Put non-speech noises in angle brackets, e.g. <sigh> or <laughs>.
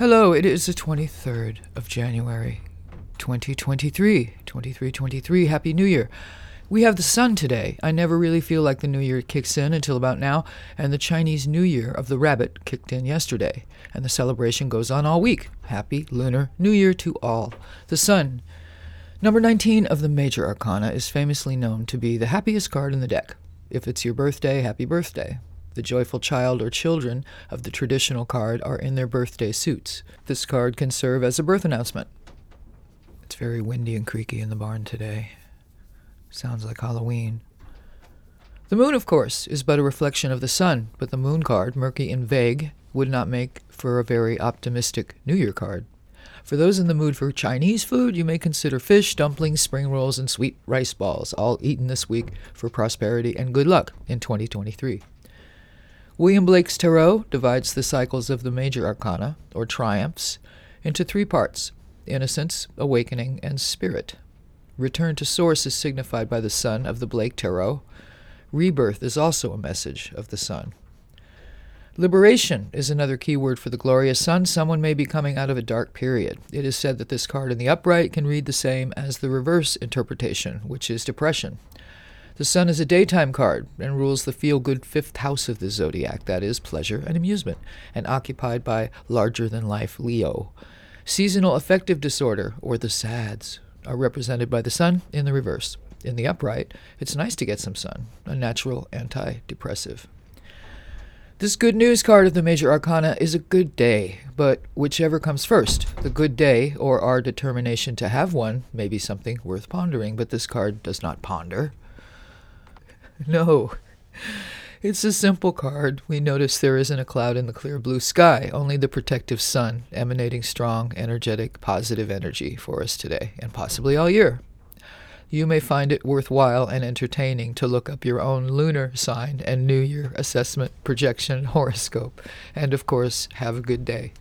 Hello, it is the 23rd of January, 2023. 2323. Happy New Year. We have the sun today. I never really feel like the new year kicks in until about now, and the Chinese New Year of the rabbit kicked in yesterday, and the celebration goes on all week. Happy Lunar New Year to all. The sun. Number 19 of the major arcana is famously known to be the happiest card in the deck. If it's your birthday, happy birthday. The joyful child or children of the traditional card are in their birthday suits. This card can serve as a birth announcement. It's very windy and creaky in the barn today. Sounds like Halloween. The moon, of course, is but a reflection of the sun, but the moon card, murky and vague, would not make for a very optimistic New Year card. For those in the mood for Chinese food, you may consider fish, dumplings, spring rolls, and sweet rice balls, all eaten this week for prosperity and good luck in 2023. William Blake's Tarot divides the cycles of the major arcana, or triumphs, into three parts innocence, awakening, and spirit. Return to source is signified by the sun of the Blake Tarot. Rebirth is also a message of the sun. Liberation is another key word for the glorious sun. Someone may be coming out of a dark period. It is said that this card in the upright can read the same as the reverse interpretation, which is depression. The sun is a daytime card and rules the feel good fifth house of the zodiac, that is, pleasure and amusement, and occupied by larger than life Leo. Seasonal affective disorder, or the SADS, are represented by the sun in the reverse. In the upright, it's nice to get some sun, a natural antidepressive. This good news card of the major arcana is a good day, but whichever comes first, the good day or our determination to have one may be something worth pondering, but this card does not ponder. <laughs> No. It's a simple card. We notice there isn't a cloud in the clear blue sky, only the protective sun emanating strong, energetic, positive energy for us today, and possibly all year. You may find it worthwhile and entertaining to look up your own lunar sign and New Year assessment, projection, <laughs> horoscope, and of course, have a good day.